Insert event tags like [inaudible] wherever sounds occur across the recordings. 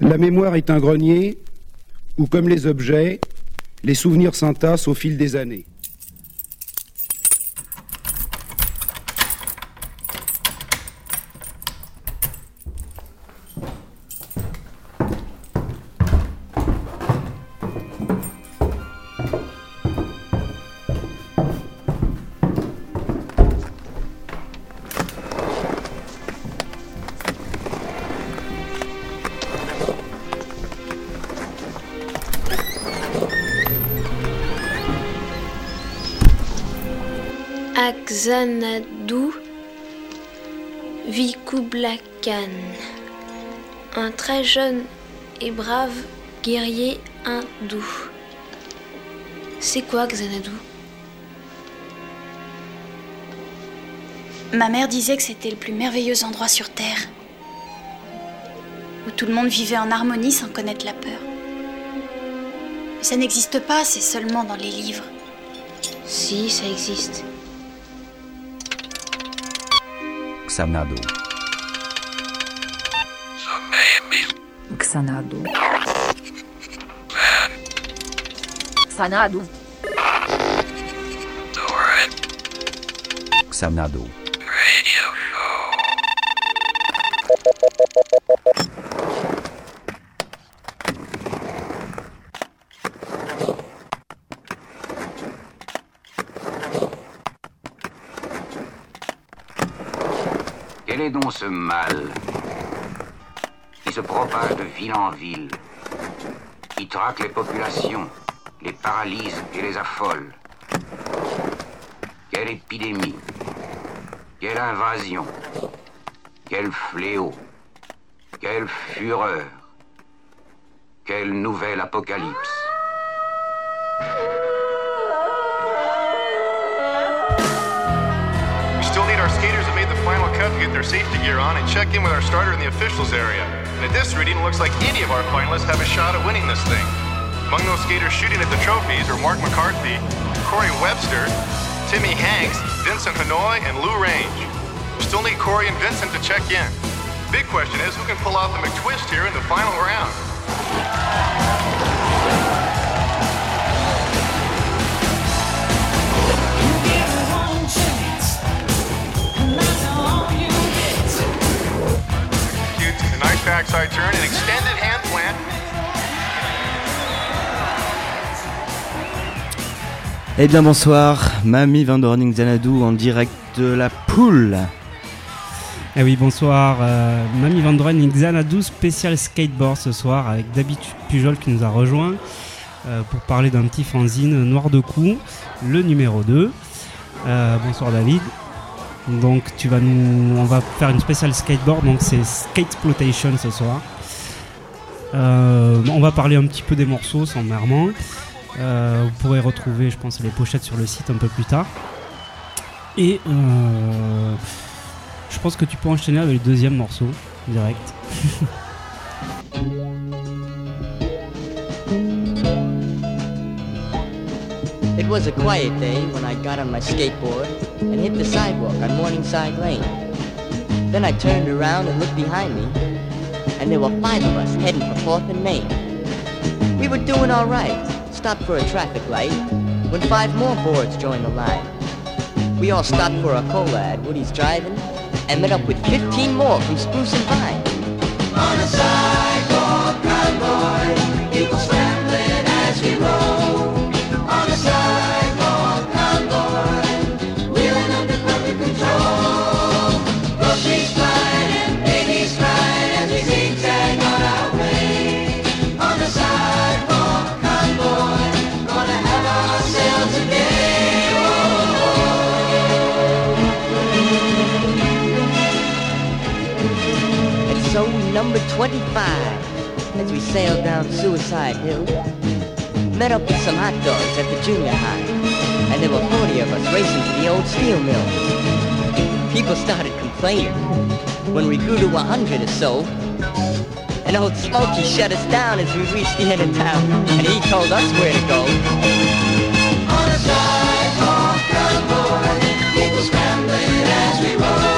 La mémoire est un grenier où, comme les objets, les souvenirs s'entassent au fil des années. Très jeune et brave guerrier hindou. C'est quoi Xanadu? Ma mère disait que c'était le plus merveilleux endroit sur Terre, où tout le monde vivait en harmonie sans connaître la peur. Mais ça n'existe pas, c'est seulement dans les livres. Si, ça existe. Xanadu. Xanadu. Xanadu. Xanadu. Quel est donc ce mal? Se propage de ville en ville, qui traque les populations, les paralyse et les affole Quelle épidémie Quelle invasion Quel fléau Quelle fureur Quelle nouvelle apocalypse. And at this reading, it looks like any of our finalists have a shot at winning this thing. Among those skaters shooting at the trophies are Mark McCarthy, Corey Webster, Timmy Hanks, Vincent Hanoi, and Lou Range. We still need Corey and Vincent to check in. Big question is who can pull off the McTwist here in the final round? Backside turn and extended hand plant. Eh bien bonsoir, Mamie Van Dorning Xanadu en direct de la poule. Eh oui, bonsoir. euh, Mamie Vandren et Xanadu spécial skateboard ce soir avec David Pujol qui nous a rejoint euh, pour parler d'un petit fanzine noir de cou, le numéro 2. Euh, bonsoir David. Donc tu vas nous, on va faire une spéciale skateboard, donc c'est Skateploitation ce soir. Euh, on va parler un petit peu des morceaux sommairement. Euh, vous pourrez retrouver, je pense, les pochettes sur le site un peu plus tard. Et euh, je pense que tu peux enchaîner avec le deuxième morceau direct. [laughs] It was a quiet day when I got on my skateboard and hit the sidewalk on Morningside Lane. Then I turned around and looked behind me, and there were five of us heading for 4th and Main. We were doing all right, stopped for a traffic light, when five more boards joined the line. We all stopped for a cola at Woody's Driving, and met up with 15 more from Spruce and Vine. On a sidewalk, convoy, people scrambling numbered 25 as we sailed down Suicide Hill. Met up with some hot dogs at the junior high. And there were 40 of us racing to the old steel mill. People started complaining when we grew to 100 or so. And old Smokey shut us down as we reached the end of town. And he told us where to go. On a sidewalk people scrambling as we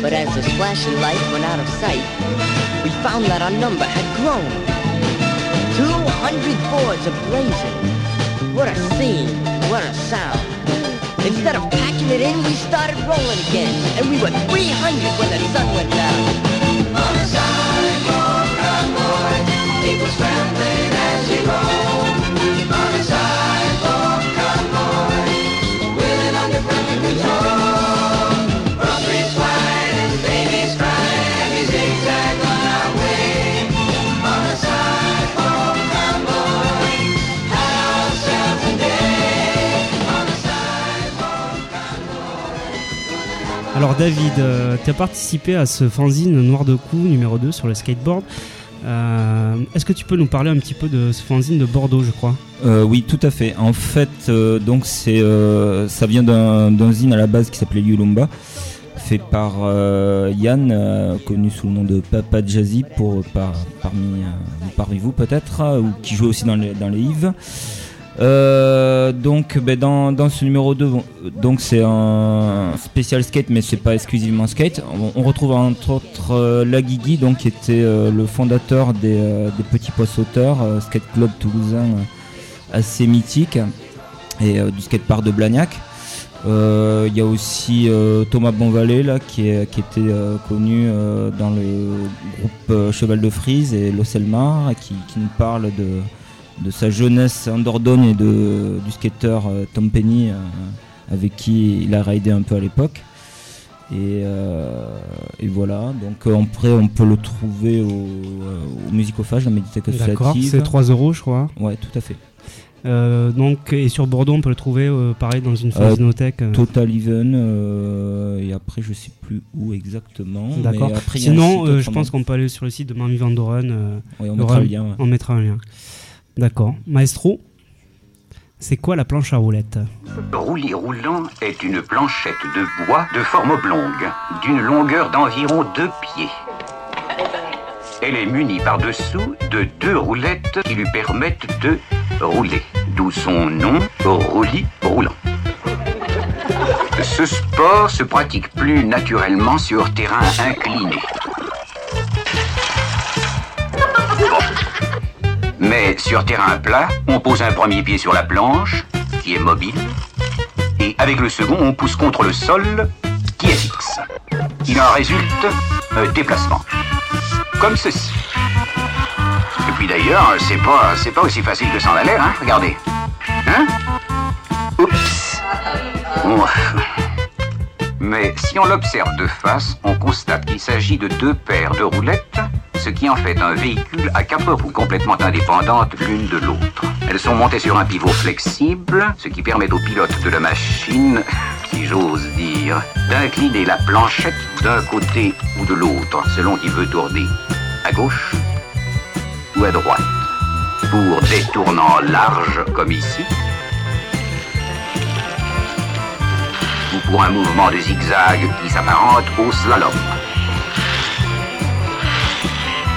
But as the flashing light went out of sight, we found that our number had grown. 200 boards ablazing. What a scene, what a sound. Instead of packing it in, we started rolling again. And we were 300 when the sun went down. On the sidewalk, convoy, people scrambling Alors David, euh, tu as participé à ce fanzine Noir de Cou numéro 2 sur le skateboard. Euh, Est-ce que tu peux nous parler un petit peu de ce fanzine de Bordeaux, je crois? Euh, oui, tout à fait. En fait, ça vient d'un zine à la base qui s'appelait Yulumba, fait par Yann, connu sous le nom de Papa Jazzy parmi vous peut-être, ou qui joue aussi dans les dans les Yves. Euh, donc ben, dans, ce numéro 2 bon, donc c'est un spécial skate mais c'est pas exclusivement skate. On, retrouve entre autres euh, donc qui était euh, le fondateur des, euh, petits pois skate club toulousain assez mythique et du skatepark de Blagnac. Il y a aussi Thomas Bonvalet là qui, était connu dans le groupe Cheval de Frise et Losselmar qui, qui nous parle de, de sa jeunesse en Dordogne et de, du skater euh, Tom Penny euh, avec qui il a raidé un peu à l'époque. Et, euh, et voilà, donc après on peut le trouver au, au Musicophage, la médiathèque associative. c'est 3 euros, je crois. Ouais, tout à fait. Euh, donc, et sur Bordeaux, on peut le trouver euh, pareil dans une fanzinothèque. euh. Total Even, et après je sais plus où exactement. D'accord. Sinon, je pense qu'on peut aller sur le site de Mamie Van Doren. Oui, on il y mettra aura- le lien, ouais. On mettra un lien. D'accord. Maestro, c'est quoi la planche à roulettes Roulis roulant est une planchette de bois de forme oblongue, d'une longueur d'environ deux pieds. Elle est munie par-dessous de deux roulettes qui lui permettent de rouler, d'où son nom, roulis roulant. Ce sport se pratique plus naturellement sur terrain incliné. Mais sur terrain plat, on pose un premier pied sur la planche, qui est mobile, et avec le second, on pousse contre le sol, qui est fixe. Il en résulte un déplacement, comme ceci. Et puis d'ailleurs, c'est pas, pas aussi facile que ça en a l'air, hein Regardez. Hein? Oups. Mais si on l'observe de face, on constate qu'il s'agit de deux paires de roulettes, ce qui en fait un véhicule à quatre complètement indépendantes l'une de l'autre. Elles sont montées sur un pivot flexible, ce qui permet au pilote de la machine, [laughs] si j'ose dire, d'incliner la planchette d'un côté ou de l'autre, selon qu'il veut tourner à gauche ou à droite. Pour des tournants larges comme ici, ou pour un mouvement de zigzag qui s'apparente au slalom.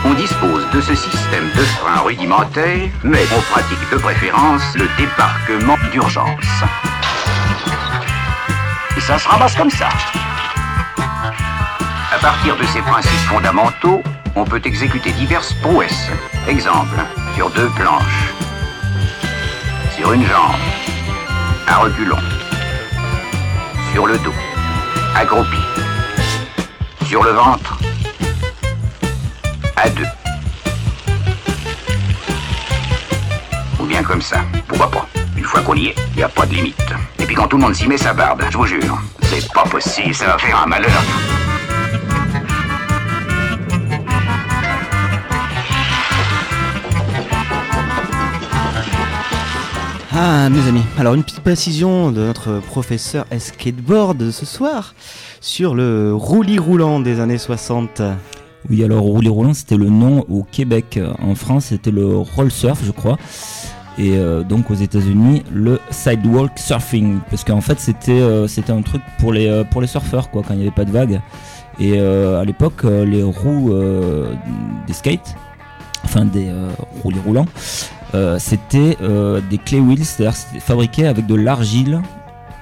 On dispose de ce système de frein rudimentaire, mais on pratique de préférence le débarquement d'urgence. Et ça se ramasse comme ça. À partir de ces principes fondamentaux, on peut exécuter diverses prouesses. Exemple, sur deux planches, sur une jambe, à reculons, sur le dos, accroupi, sur le ventre, comme ça, pourquoi pas? Une fois qu'on y est, il n'y a pas de limite. Et puis quand tout le monde s'y met, ça barbe, je vous jure. C'est pas possible, ça va faire un malheur. Ah, mes amis, alors une petite précision de notre professeur skateboard de ce soir sur le roulis roulant des années 60. Oui, alors roulis roulant, c'était le nom au Québec. En France, c'était le roll surf, je crois. Et euh, donc aux États-Unis, le sidewalk surfing, parce qu'en fait, c'était euh, c'était un truc pour les euh, pour les surfeurs, quoi, quand il n'y avait pas de vagues. Et à l'époque, les roues des skates, enfin des roulis roulants, c'était des clay wheels, c'est-à-dire c'était fabriqué avec de l'argile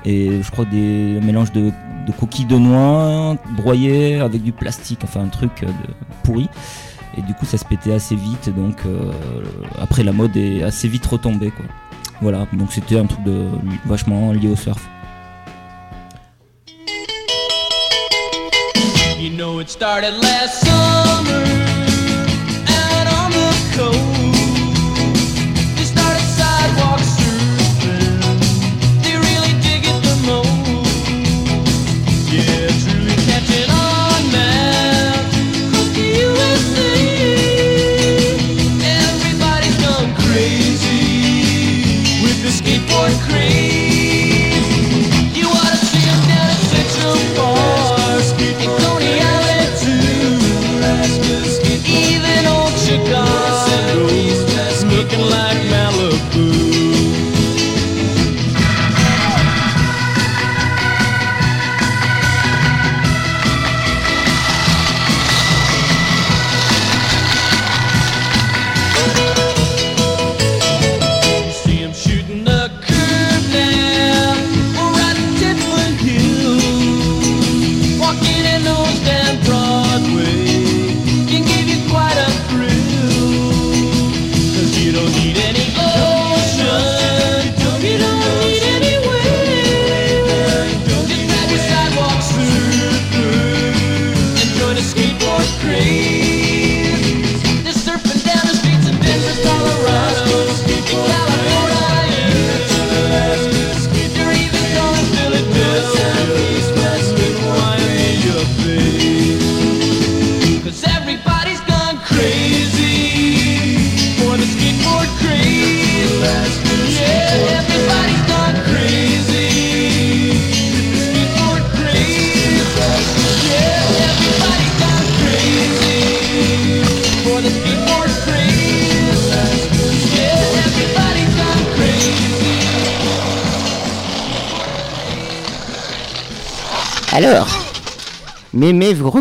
et je crois des mélanges de, coquilles de noix broyées avec du plastique, enfin un truc pourri. Et du coup, ça se pétait assez vite. Donc, après, la mode est assez vite retombée. Quoi. Voilà, donc c'était un truc de vachement lié au surf. You know it started last summer coast. Alors,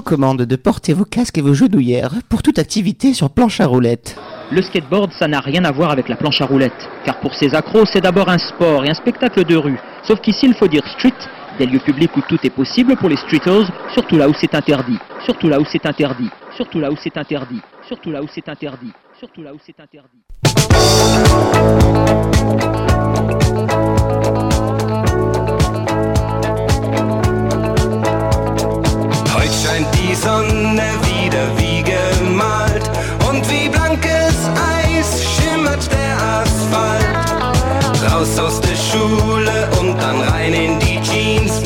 recommande de porter vos casques et vos genouillères pour toute activité sur planche à roulettes. Le skateboard, ça n'a rien à voir avec la planche à roulettes, car pour ces accros, c'est d'abord un sport et un spectacle de rue. Sauf qu'ici, il faut dire street, des lieux publics où tout est possible pour les streeters, surtout là où c'est interdit, surtout là où c'est interdit, surtout là où c'est interdit, surtout là où c'est interdit, surtout là où c'est interdit. Sonne wieder wie gemalt und wie blankes Eis schimmert der Asphalt. Raus aus der Schule und dann rein in die Jeans.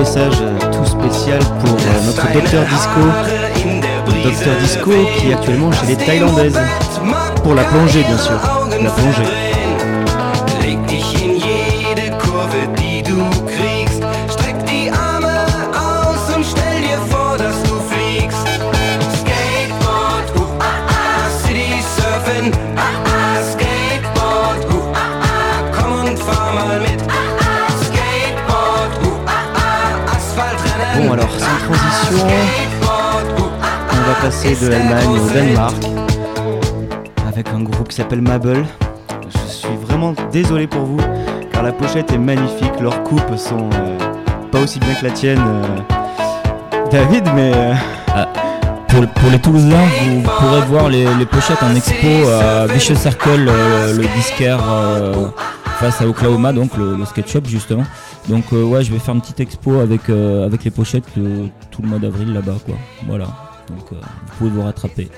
Message euh, tout spécial pour euh, notre docteur Disco. Docteur Disco qui est actuellement chez les Thaïlandaises. Pour la plongée bien sûr. La plongée. On va passer de l'Allemagne au Danemark avec un groupe qui s'appelle Mabel. Je suis vraiment désolé pour vous car la pochette est magnifique, leurs coupes sont euh, pas aussi bien que la tienne, euh, David, mais. Euh, ah, pour, les Toulousains, vous pourrez voir les, pochettes en expo à Vicious Circle, le disquaire face à Oklahoma, donc le, le sketch-up justement. Donc euh, ouais, je vais faire une petite expo euh, avec, les pochettes tout le mois d'avril là-bas, quoi. Voilà. Donc euh, vous pouvez vous rattraper.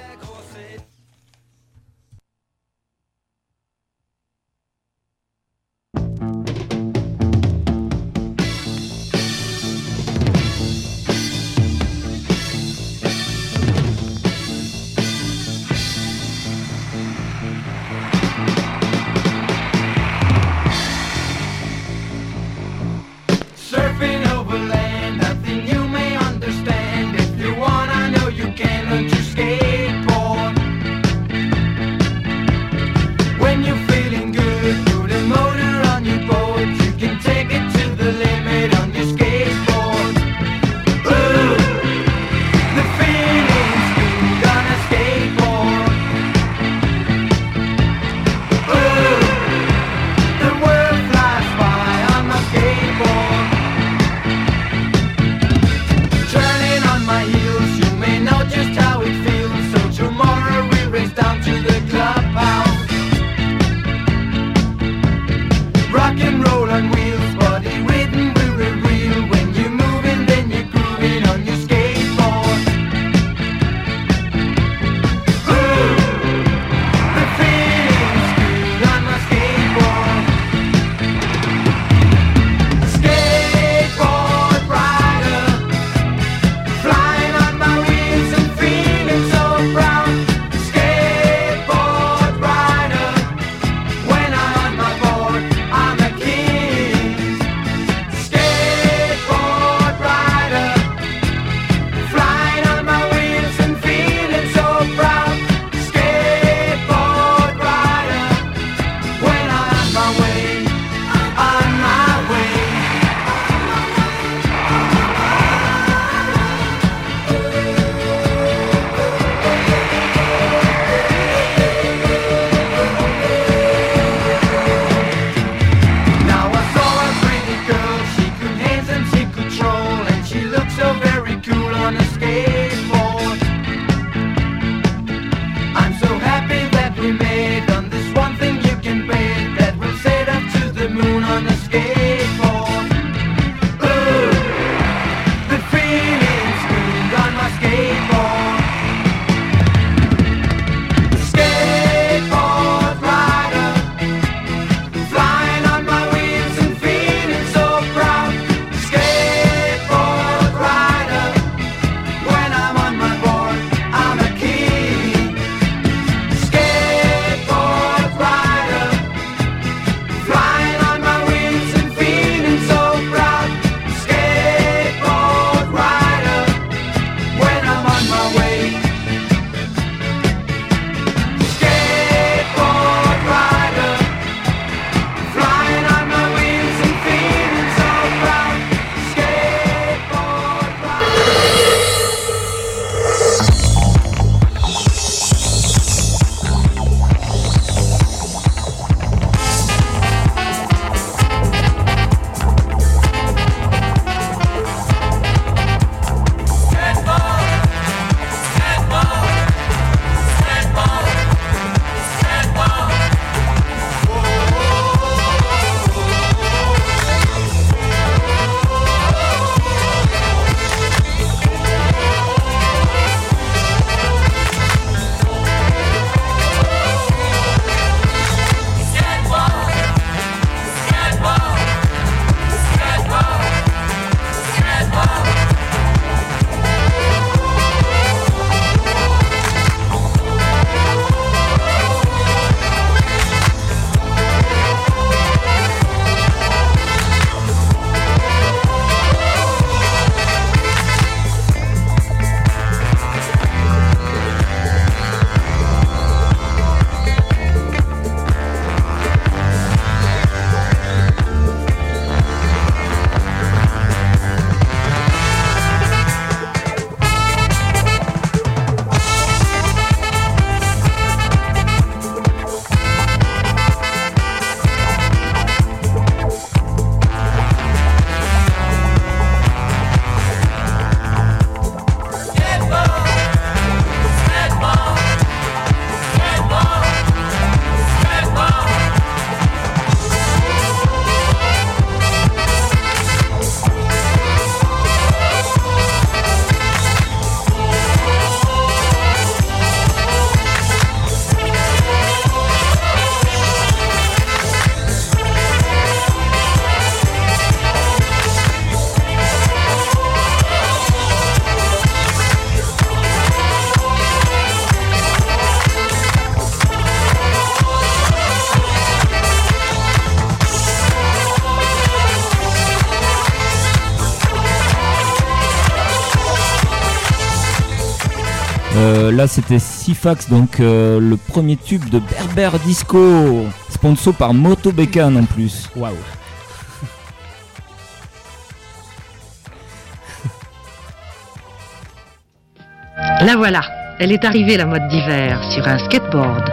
Là, c'était Sifax, donc euh, le premier tube de Berber Disco, sponsor par Moto Bécane en plus. Waouh. [laughs] La voilà, elle est arrivée la mode d'hiver sur un skateboard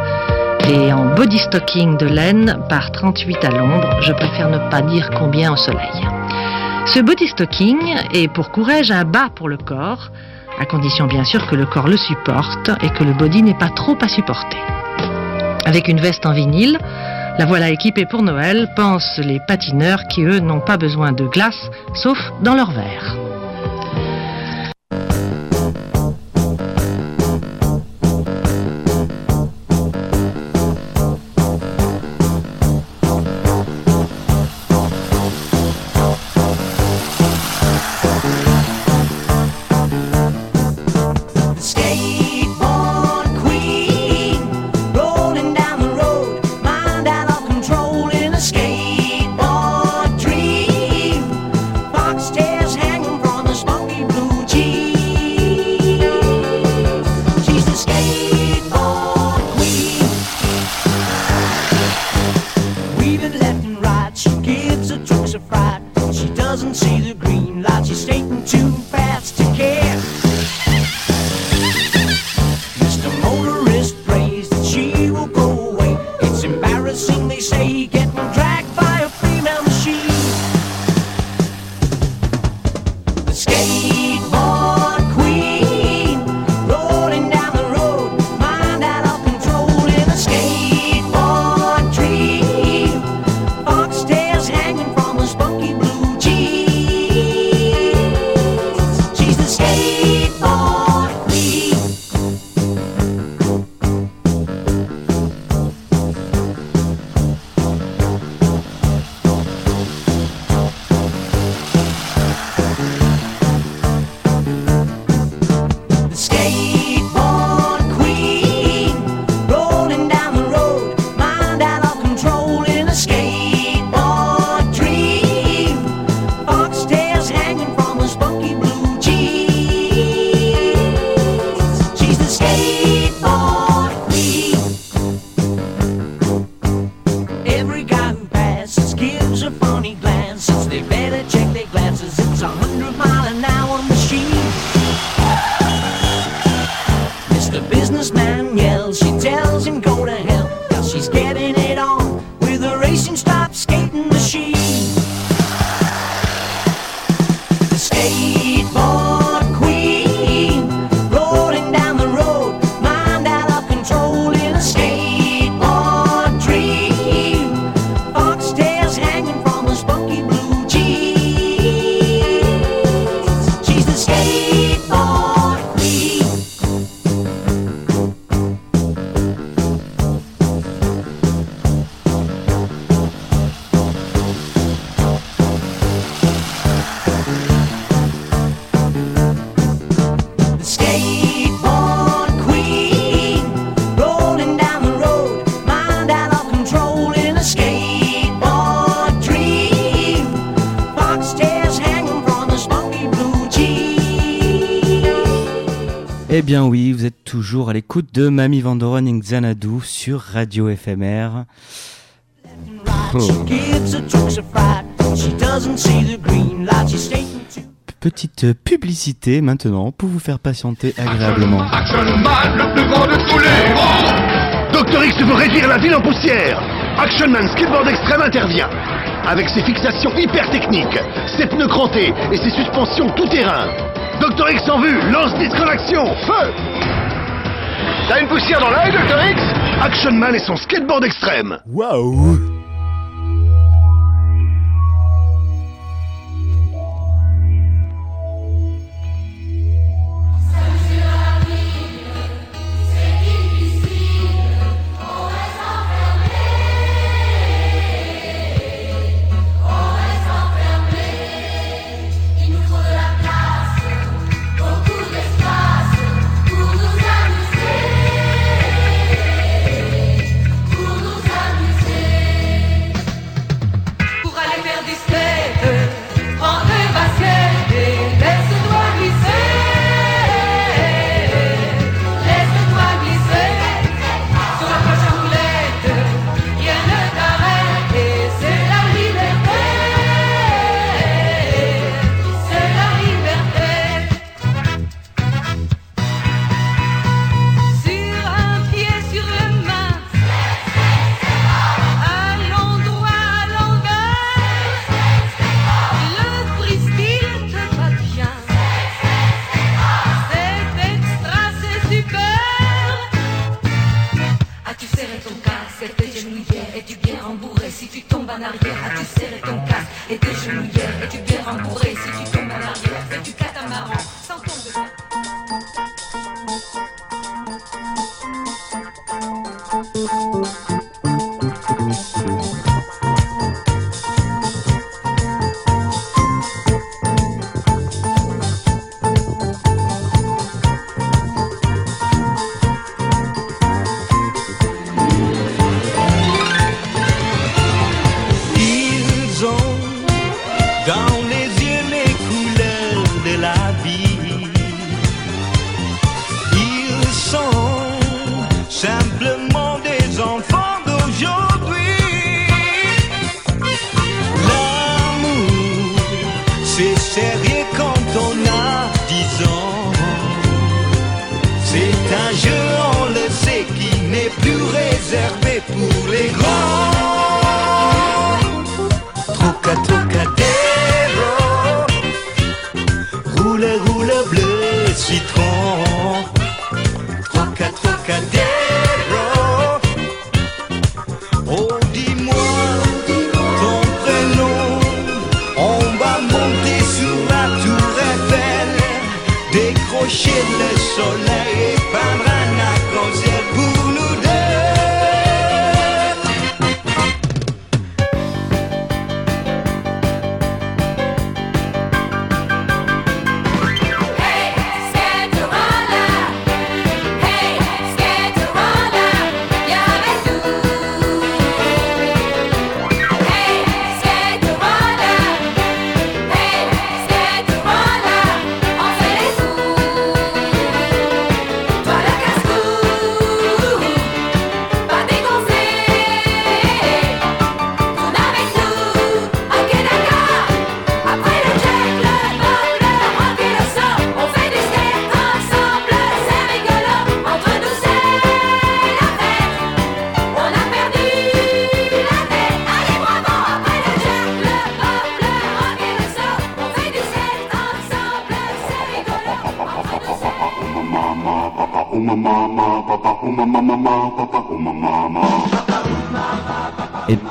et en body stocking de laine par 38 à l'ombre, je préfère ne pas dire combien au soleil. Ce body stocking est pour courage un bas pour le corps, à condition bien sûr que le corps le supporte et que le body n'est pas trop à supporter. Avec une veste en vinyle, la voilà équipée pour Noël, pensent les patineurs qui eux n'ont pas besoin de glace, sauf dans leur verre. lodge you straight into bien oui, vous êtes toujours à l'écoute de Mamie Vandoren et Xanadu sur Radio FMR. Oh. Petite publicité maintenant pour vous faire patienter agréablement. Action Man, le plus grand de tous les Docteur X veut réduire la ville en poussière Action Man Skateboard Extreme intervient Avec ses fixations hyper techniques, ses pneus crantés et ses suspensions tout-terrain Docteur X en vue, lance disque en action, feu. T'as une poussière dans l'œil, Docteur X? Action Man et son skateboard extrême. Waouh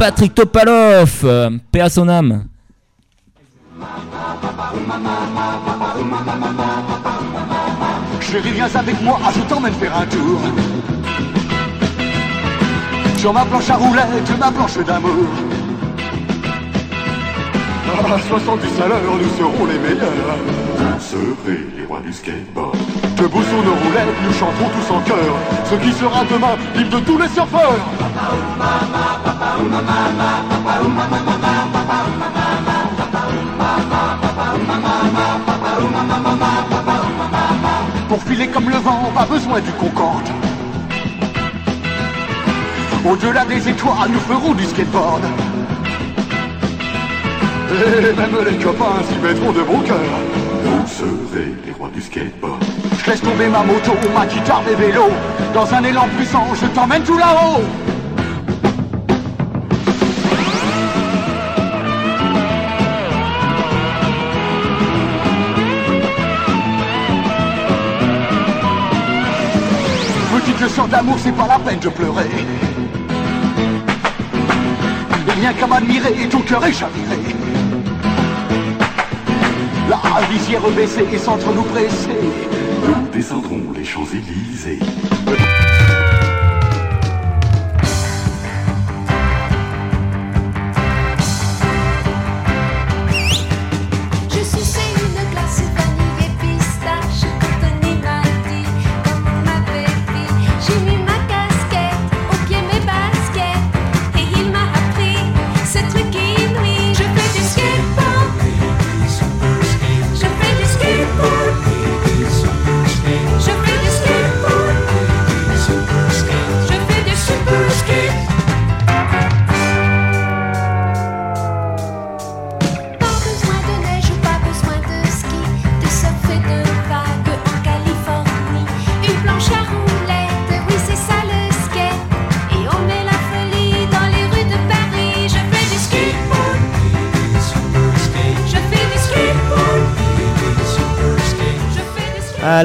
Patrick Topalov, euh, paix à son âme. Chérie, viens avec moi, ah, je t'emmène faire un tour. Sur ma planche à roulettes, ma planche d'amour. À 70 à l'heure, nous serons les meilleurs. Vous serez les rois du skateboard. Debout sur nos roulettes, nous chanterons tous en chœur. Ce qui sera demain, l'île de tous les surfeurs. Pour filer comme le vent, pas besoin du Concorde. Au-delà des étoiles, nous ferons du skateboard. Et même les copains s'y mettront de bon cœur. Vous serez les rois du skateboard. Je laisse tomber ma moto, ma guitare, mes vélos. Dans un élan puissant, je t'emmène tout là-haut. D'amour, c'est pas la peine de pleurer. Et rien qu'à m'admirer, ton cœur est chaviré. La visière baissée et sans trop nous presser. Nous descendrons les Champs-Élysées.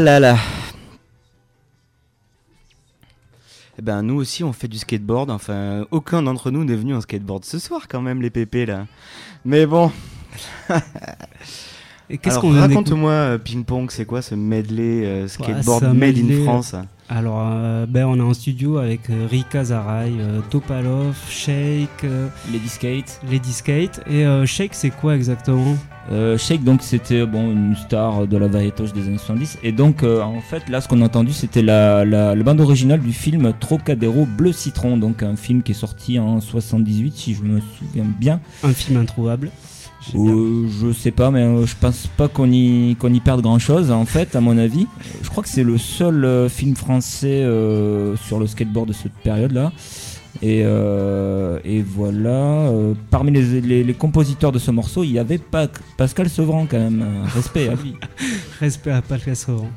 Là là. Eh ben nous aussi on fait du skateboard, enfin aucun d'entre nous n'est venu en skateboard ce soir quand même les pépés là. Mais bon. Et qu'est-ce qu'on raconte-moi euh, ping pong, c'est quoi ce medley euh, skateboard Ouais, made medley, in France Alors, euh, ben, on est en studio avec euh, Rika Zaraï, euh, Topalov, Shake, Lady Skate. Lady Skate. Et Shake, c'est quoi exactement? Shake donc c'était bon une star de la variétoche des années 70 et donc en fait là ce qu'on a entendu c'était la, la, la bande originale du film Trocadéro Bleu Citron donc un film qui est sorti en 78 si je me souviens bien Un film introuvable. Euh, je sais pas mais euh, je pense pas qu'on y qu'on y perde grand chose en fait à mon avis je crois que c'est le seul euh, film français euh, sur le skateboard de cette période là et, euh, et voilà euh, parmi les, les- les compositeurs de ce morceau il y avait pas Pascal Sevran quand même respect à lui [laughs] Respect à Pascal Sevran.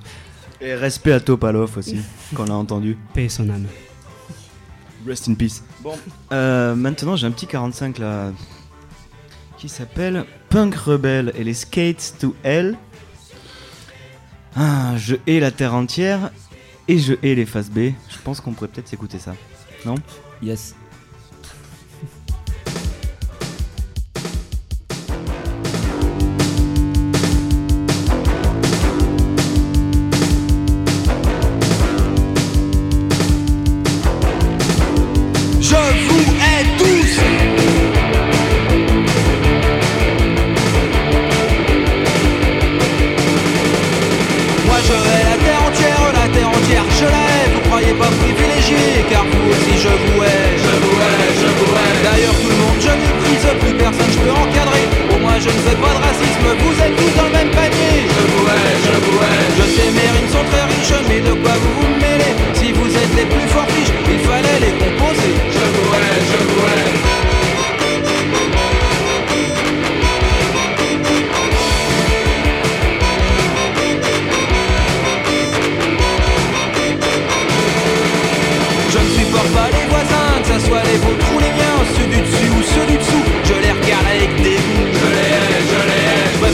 Et respect à Topalov aussi, [laughs] qu'on a entendu. Paix et son âme. Rest in peace. Bon, euh, maintenant j'ai un petit 45 là qui s'appelle Punk Rebel et les Skates to Hell. Ah, je hais la terre entière et je hais les faces B. Je pense qu'on pourrait peut-être s'écouter ça. Non? Yes.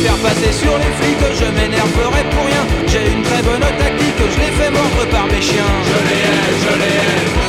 Préfère passer sur les flics, je m'énerverai pour rien. J'ai une très bonne tactique, je les fais mordre par mes chiens. Je les hais, je les hais.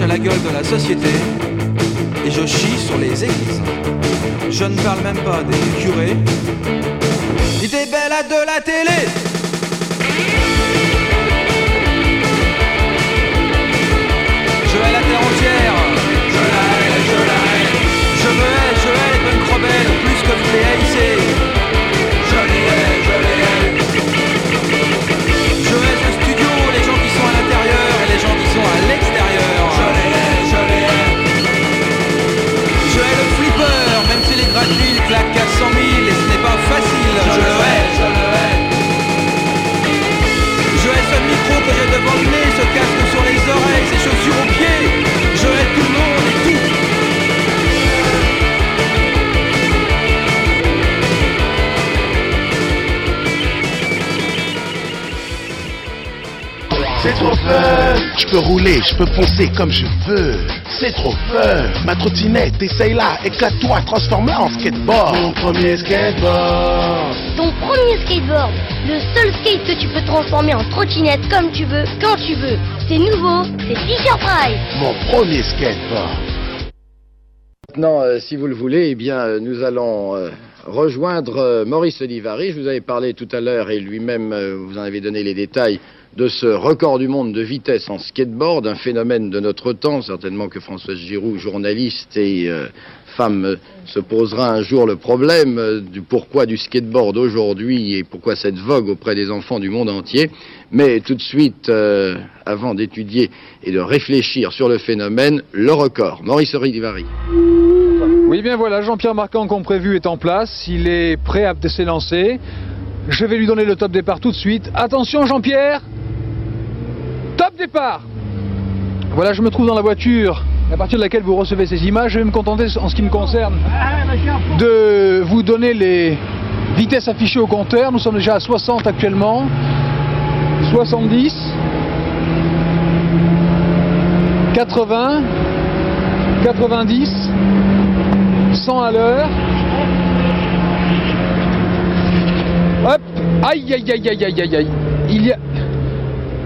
À la gueule de la société et je chie sur les églises. Je ne parle même pas des curés, ni des belles à de la télé. Je hais la terre entière. Je la hais, je la hais. Je me hais, je hais les punk rebelles plus que vous les. Facile. Je le hais, je le hais. Je hais ce micro que j'ai devant le nez, ce casque sur les oreilles, ces chaussures aux pieds. Je hais tout le monde et tout. C'est trop fun Je peux rouler, je peux foncer comme je veux. C'est trop fun Ma trottinette, essaye-la, éclate-toi, transforme-la en skateboard. Mon premier skateboard. Ton premier skateboard, le seul skate que tu peux transformer en trottinette comme tu veux, quand tu veux. C'est nouveau, c'est Fisher Price. Mon premier skateboard. Maintenant, euh, si vous le voulez, eh bien, euh, nous allons euh, rejoindre euh, Maurice Olivary. Je vous avais parlé tout à l'heure et lui-même euh, vous en avez donné les détails de ce record du monde de vitesse en skateboard, un phénomène de notre temps, certainement que Françoise Giroud, journaliste et euh, femme, se posera un jour le problème euh, du pourquoi du skateboard aujourd'hui et pourquoi cette vogue auprès des enfants du monde entier. Mais tout de suite, euh, avant d'étudier et de réfléchir sur le phénomène, le record. Maurice Rivari. Oui, bien voilà, Jean-Pierre Marquand, comme prévu, est en place. Il est prêt à s'élancer. Je vais lui donner le top départ tout de suite. Attention, Jean-Pierre Top départ Voilà, je me trouve dans la voiture à partir de laquelle vous recevez ces images. Je vais me contenter, en ce qui me concerne, de vous donner les vitesses affichées au compteur. Nous sommes déjà à 60 actuellement. 70. 80. 90. 100 à l'heure. Hop Aïe aïe aïe aïe aïe aïe aïe Il y a...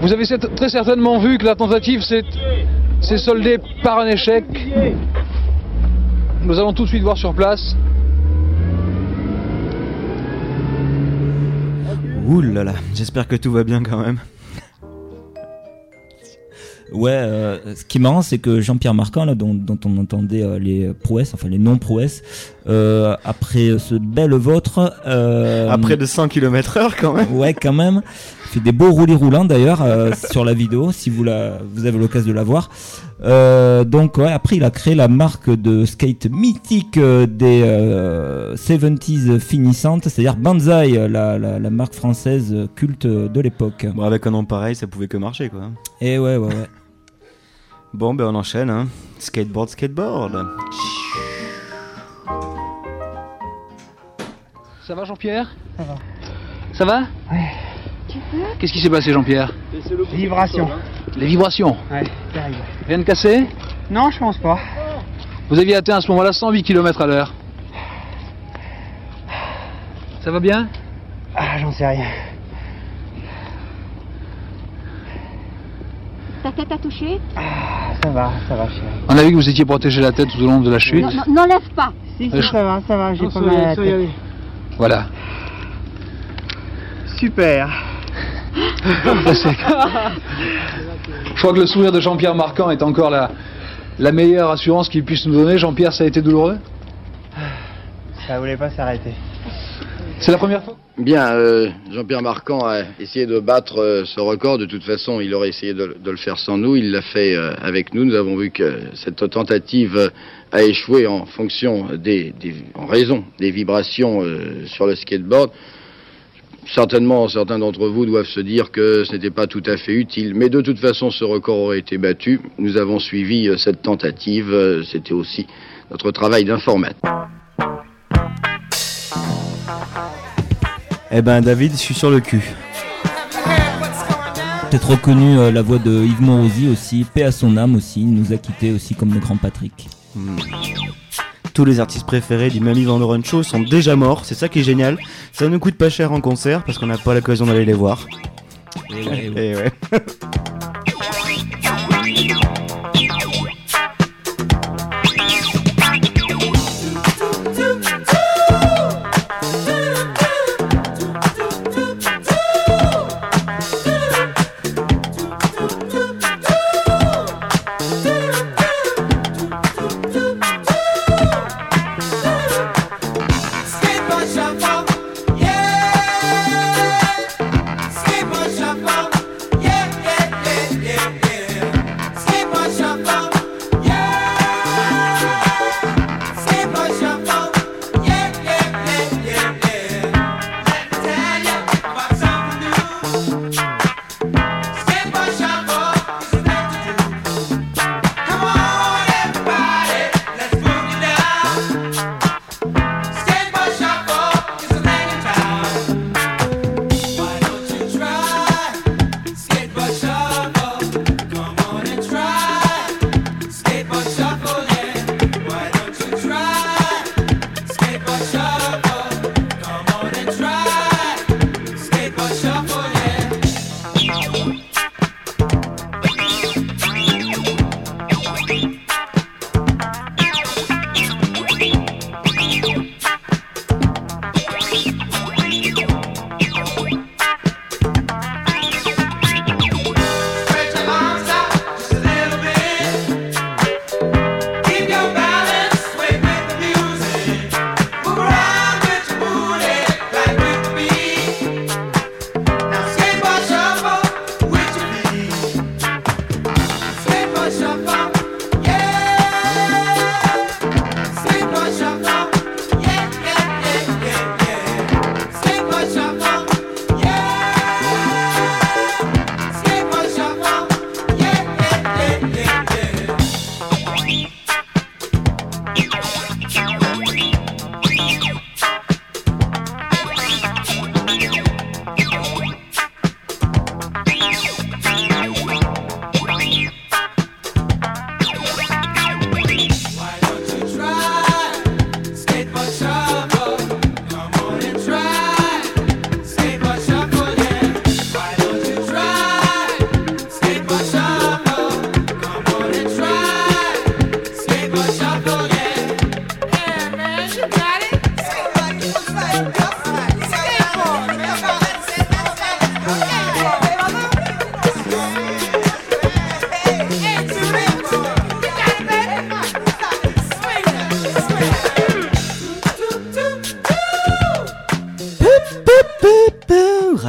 Vous avez très certainement vu que la tentative s'est soldée par un échec. Nous allons tout de suite voir sur place. Ouh là là, j'espère que tout va bien quand même. Ouais, euh, ce qui est marrant, c'est que Jean-Pierre Marquand, là, dont, dont on entendait euh, les prouesses, enfin les non-prouesses, euh, après ce bel vôtre... euh, À près de 100 km heure quand même. Ouais, quand même. Il fait des beaux roulis roulants d'ailleurs euh, [laughs] sur la vidéo, si vous, la, vous avez l'occasion de la voir. Euh, donc ouais, après il a créé la marque de skate mythique euh, des euh, 70s finissantes, c'est-à-dire Banzai, la, la, la marque française culte de l'époque. Bon, avec un nom pareil, ça pouvait que marcher quoi. Et ouais, ouais, ouais. Bon, ben on enchaîne, hein. Skateboard, skateboard. Ça va Jean-Pierre? Ça va. Ça va? Qu'est-ce qui s'est passé Jean-Pierre Vibration. Les vibrations Ouais, terrible. Rien de cassé Non, je pense pas. Vous aviez atteint à ce moment-là 108 km à l'heure. Ça va bien Ah, j'en sais rien. Ta tête a touché Ah, ça va, ça va, chérie. On a vu que vous étiez protégé la tête tout au long de la chute. N'enlève pas. Si, Euh, si, ça va, ça va, j'ai pas mal à la tête. Voilà. Super. Je crois que le sourire de Jean-Pierre Marquand est encore la, la meilleure assurance qu'il puisse nous donner. Jean-Pierre, ça a été douloureux? Ça voulait pas s'arrêter. C'est la première fois? Bien, euh, Jean-Pierre Marquand a essayé de battre euh, ce record. De toute façon, il aurait essayé de, de le faire sans nous. Il l'a fait euh, avec nous. Nous avons vu que cette tentative a échoué en fonction des, des- en raison des vibrations euh, sur le skateboard. Certainement, certains d'entre vous doivent se dire que ce n'était pas tout à fait utile, mais de toute façon, ce record aurait été battu. Nous avons suivi euh, cette tentative. Euh, C'était aussi notre travail d'informatique. Eh ben, David, je suis sur le cul. Peut-être reconnu euh, la voix de Yves Morosi aussi, paix à son âme aussi, il nous a quittés aussi comme le grand Patrick. Hmm. Tous les artistes préférés du Mamie Van Show sont déjà morts, c'est ça qui est génial. Ça ne coûte pas cher en concert parce qu'on n'a pas l'occasion d'aller les voir. Et ouais, Et ouais. Skateboard [laughs]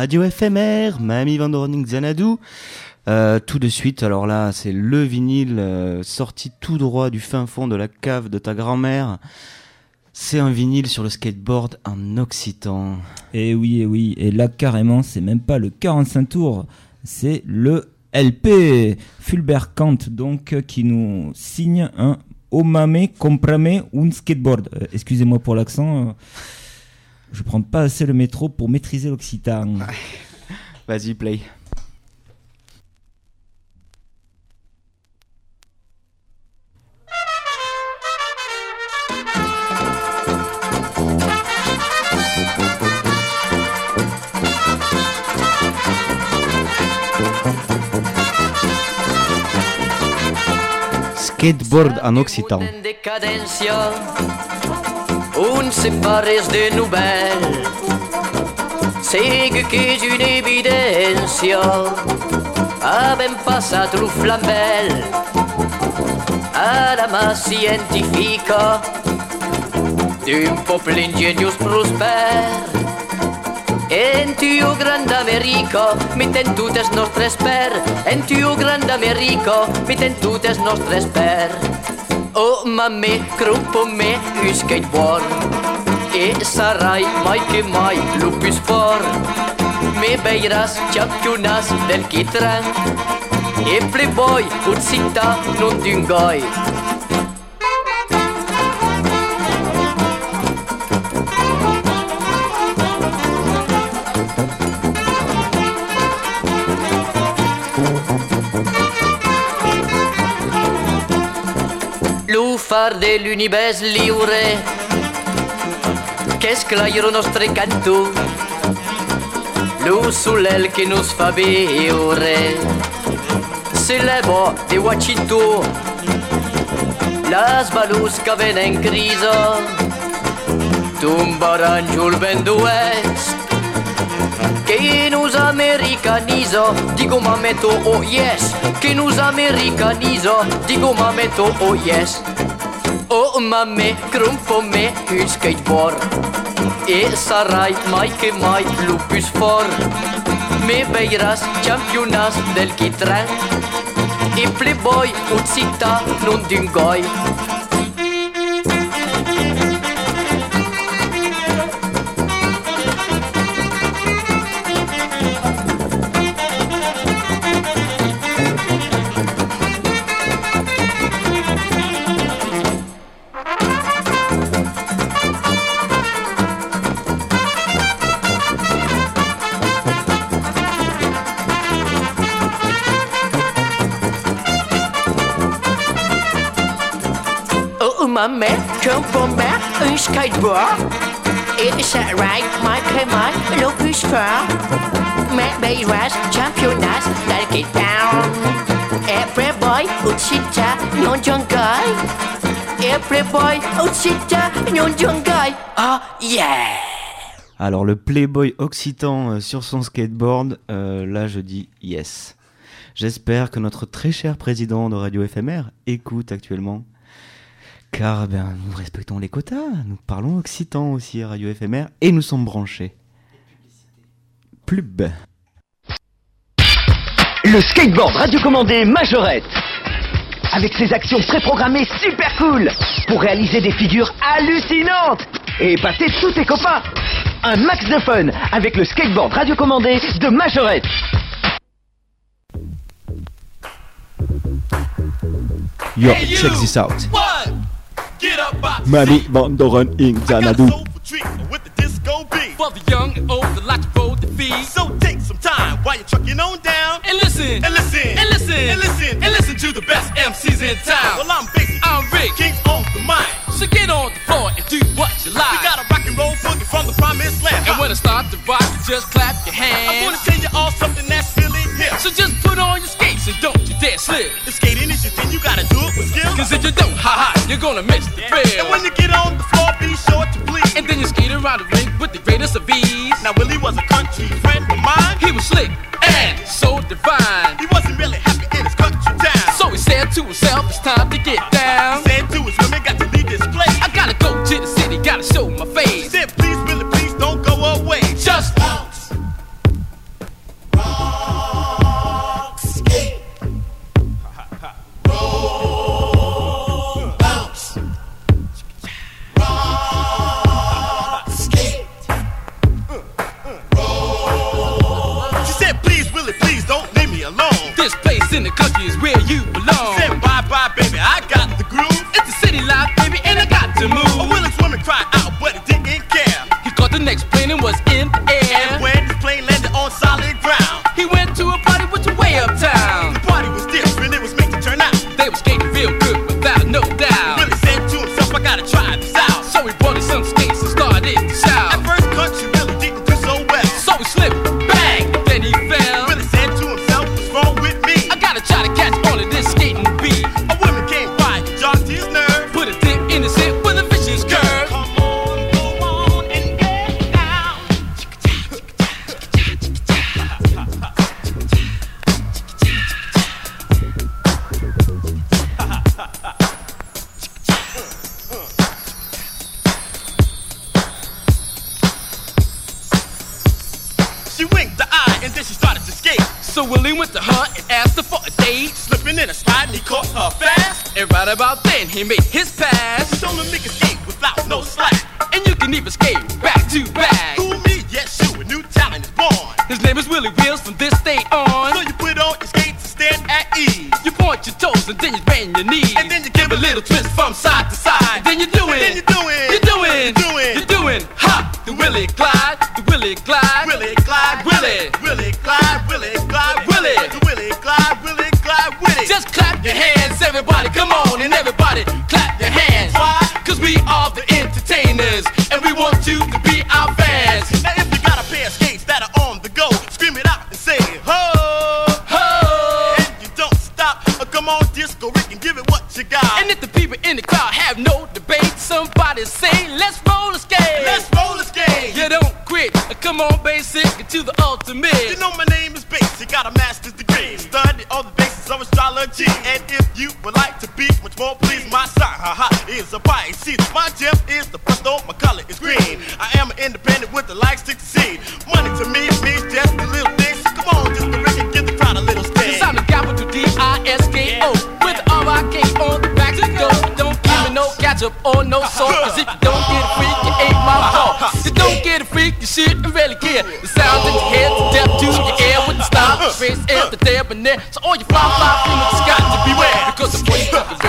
Radio FMR, Mamie Van Xanadu. Euh, tout de suite, alors là, c'est le vinyle euh, sorti tout droit du fin fond de la cave de ta grand-mère. C'est un vinyle sur le skateboard en occitan. Et oui, et oui, et là carrément, c'est même pas le 45 tours, c'est le LP. Fulbert Kant, donc, euh, qui nous signe un Omame Comprame un Skateboard. Euh, Excusez-moi pour l'accent, je prends pas assez le métro pour maîtriser l'occitan. Vas-y, play. Skateboard en occitan. on se pares de nouvel Segue que és una evidència Havem passat lo flambel. Ara mà científica D'un poble ingenius prosper. En tio gran d'Amèrica Miten totes nostres per. En tio gran d'Amèrica Miten totes nostres per. En tio gran d'Amèrica Omamme, krupumme, yskein vuor. E sarai, maike mai, lupis por. Me beiras, chapchunas, del kitran. E pleboi, utsita, non dingoi. far dell'unibes liure Qu'est-ce que l'airo nostre canto Lu sull'el che nos fa beure Se levo de Washington Las balusca ven in criso Tumba rangiul venduest che nos americanizo, dico mametto oh yes, che nos americanizo, dico mametto oh yes. O mame, krumpome, huskait bor E sarai, maike mai, lupus for Me beiras, championas del kitran E pleboi, nun non dingoi Alors le Playboy occitan euh, sur son skateboard, euh, là je dis yes. J'espère que notre très cher président de Radio FMR écoute actuellement. Car ben, nous respectons les quotas, nous parlons occitan aussi à Radio FMR et nous sommes branchés. Pub. Le skateboard radiocommandé Majorette. Avec ses actions préprogrammées super cool pour réaliser des figures hallucinantes et épater tous tes copains. Un max de fun avec le skateboard radiocommandé de Majorette. Yo, check this out. Mami Van Doren in Xanadu. For the young and old, the lot you roll the feed. So take some time while you're trucking on down. And listen, and listen, and listen, and listen, and listen to the best MCs in town. Well, I'm Big, I'm Rick, gonna miss Went to her and asked her for a date. Slipping in a slide and he caught her fast. And right about then he made his pass. Told him could skate without no slack. And you can even skate back to back. Who me? Yes, you. A new talent is born. His name is Willie Wheels from this day on. So you put on your skates and stand at ease. You point your toes and then you bend your knees. And then you give a little twist from side to side. And then you do it. And then you do it. You're doing. You're doing. You're doing. Ha! The Willie Clyde. The Willie Clyde. Willie Clyde, Willie. Willie everybody. Come on, and everybody clap your hands. Why? Cause we are the entertainers, and we want you to be our fans. Now if you got a pair of skates that are on the go, scream it out and say ho, Ho! and you don't stop. Uh, come on, disco Rick, and give it what you got. And if the people in the crowd have no debate, somebody say, let's roll a skate. Let's roll this game. You don't quit. Come on, basic, to the ultimate. You know my name is Bass, you got a master's degree. Studied all the of astrology. And if you would like to be much more pleased, my sign, haha, is a Pisces. My gem is the Presto, my color is green. I am an independent with the likes to succeed. Money to me means just a little thing. So come on, just the Rick and give the crowd a little sting. Cause I'm the capital D-I-S-K-O With the R-I-K on the back to go Don't give me no ketchup or no salt Cause if you don't get a freak, you ain't my fault get a freak, you shouldn't really care. The sound in your head, the depth to your ear With the style, space, and the debonair So all you fly, fly females just got to beware. Because the boy you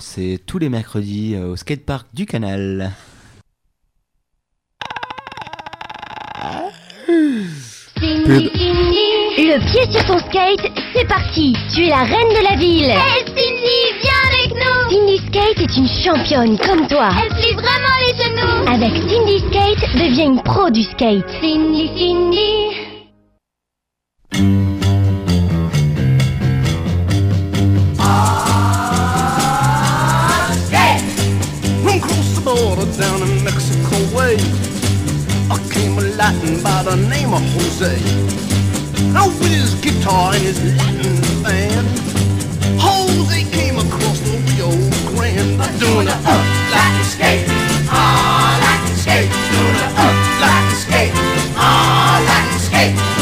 C'est tous les mercredis euh, au skatepark du canal. Le pied sur ton skate, c'est parti. Tu es la reine de la ville. Hey Cindy, viens avec nous. Cindy Skate est une championne comme toi. Elle plie vraiment les genoux. Avec Cindy Skate, deviens une pro du skate. Cindy, Cindy. Run by the name of Jose. Now with his guitar and his Latin band, Jose came across the Rio Grande doing a uh, Latin skate, ah Latin skate, doing a uh, Latin skate, ah Latin skate.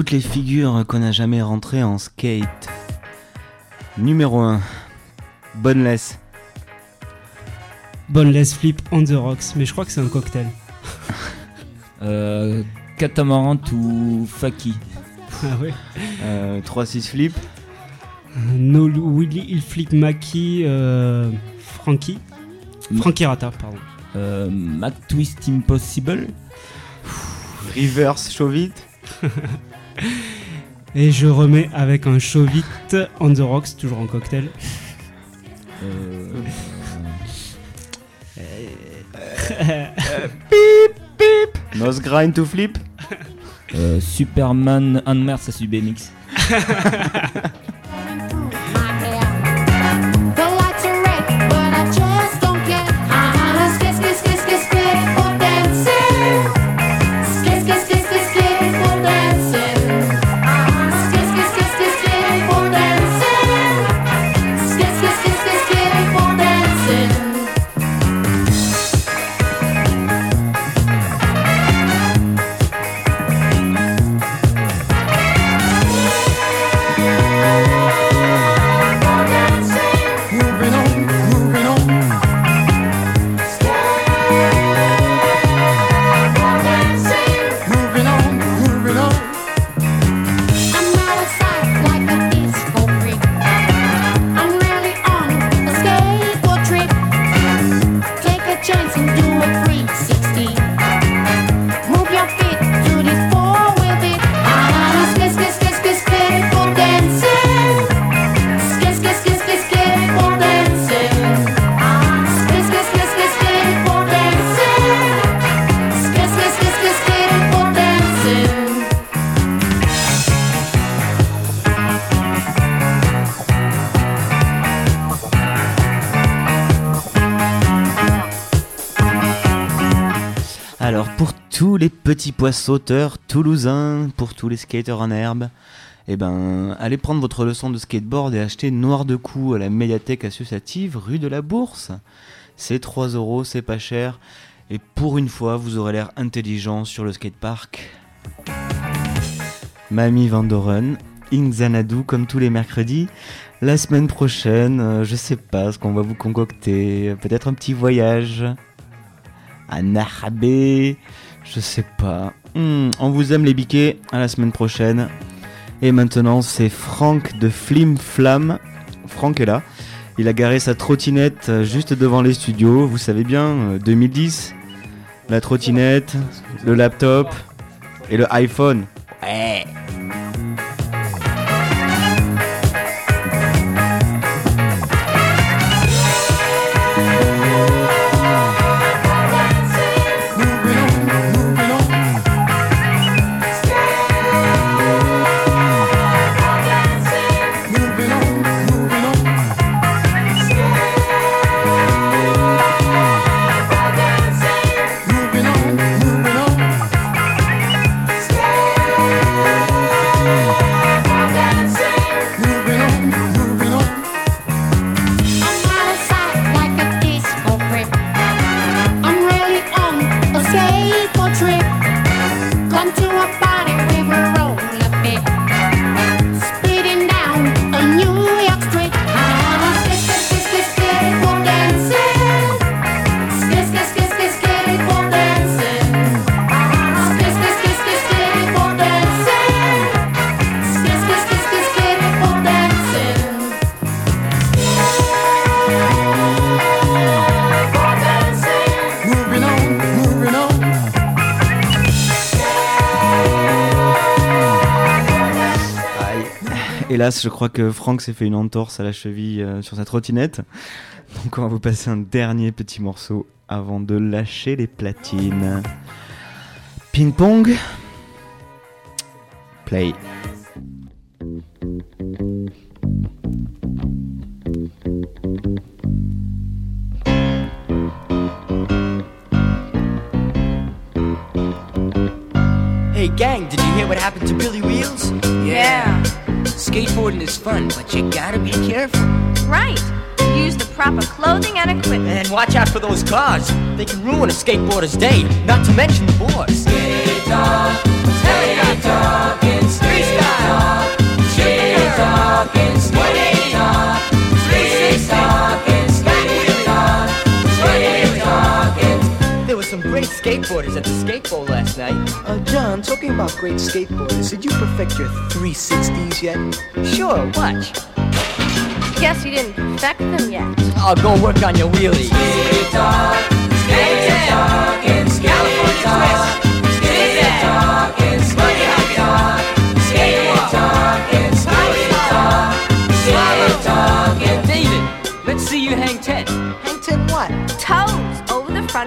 Toutes les figures qu'on n'a jamais rentrées en skate. Numéro 1. Boneless. Boneless Flip on the Rocks, mais je crois que c'est un cocktail. [laughs] Euh, Catamaran ou Faki. Ah ouais. Euh, 3-6 flip. No Willy Il Flip Maki euh, Frankie. Frankie Rata, pardon. Euh, Mac Twist Impossible. Reverse chaud vite. [laughs] Et je remets avec un show vite on the rocks, toujours en cocktail. Euh, Pip pip. Nose grind to flip. euh, Superman Anmer Subemix. The [laughs] petits pois sauteurs toulousains, pour tous les skaters en herbe, eh ben allez prendre votre leçon de skateboard et acheter Noir de Cou à la médiathèque associative rue de la Bourse. C'est 3 euros, c'est pas cher. Et pour une fois, vous aurez l'air intelligent sur le skatepark. Mamie Vandoren, Xanadu comme tous les mercredis. La semaine prochaine, euh, je sais pas ce qu'on va vous concocter. Peut-être un petit voyage à je sais pas. Hmm, on vous aime les biquets, à la semaine prochaine. Et maintenant, c'est Franck de Flim Flam. Franck est là. Il a garé sa trottinette euh, juste devant les studios. Vous savez bien, euh, 2010, la trottinette, le laptop et le iPhone. Ouais. Hélas, je crois que Franck s'est fait une entorse à la cheville euh, sur sa trottinette. Donc on va vous passer un dernier petit morceau avant de lâcher les platines. Ping pong. Play. Hey gang, did you hear what happened to Billy Wheels? Yeah. Skateboarding is fun, but you gotta be careful. Right. Use the proper clothing and equipment. And watch out for those cars. They can ruin a skateboarder's day, not to mention the boards. Skate dog, skate dog, skateboarders at the skate bowl last night. Uh, John, talking about great skateboarders, did you perfect your 360s yet? Sure, watch. Guess you didn't perfect them yet. I'll go work on your wheelies. Skate talk, skate talking, skate talk, skate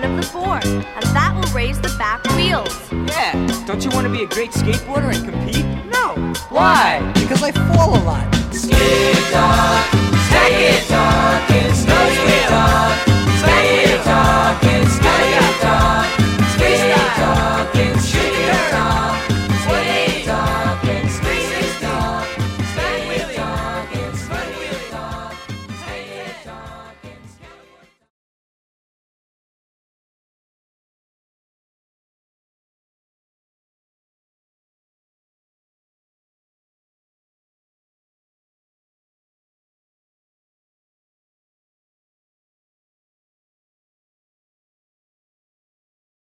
one of the four, and that will raise the back wheels. Yeah, don't you want to be a great skateboarder and compete? No. Why? Because I fall a lot. Skate talk, skate talking, snow skate talk, skate talking,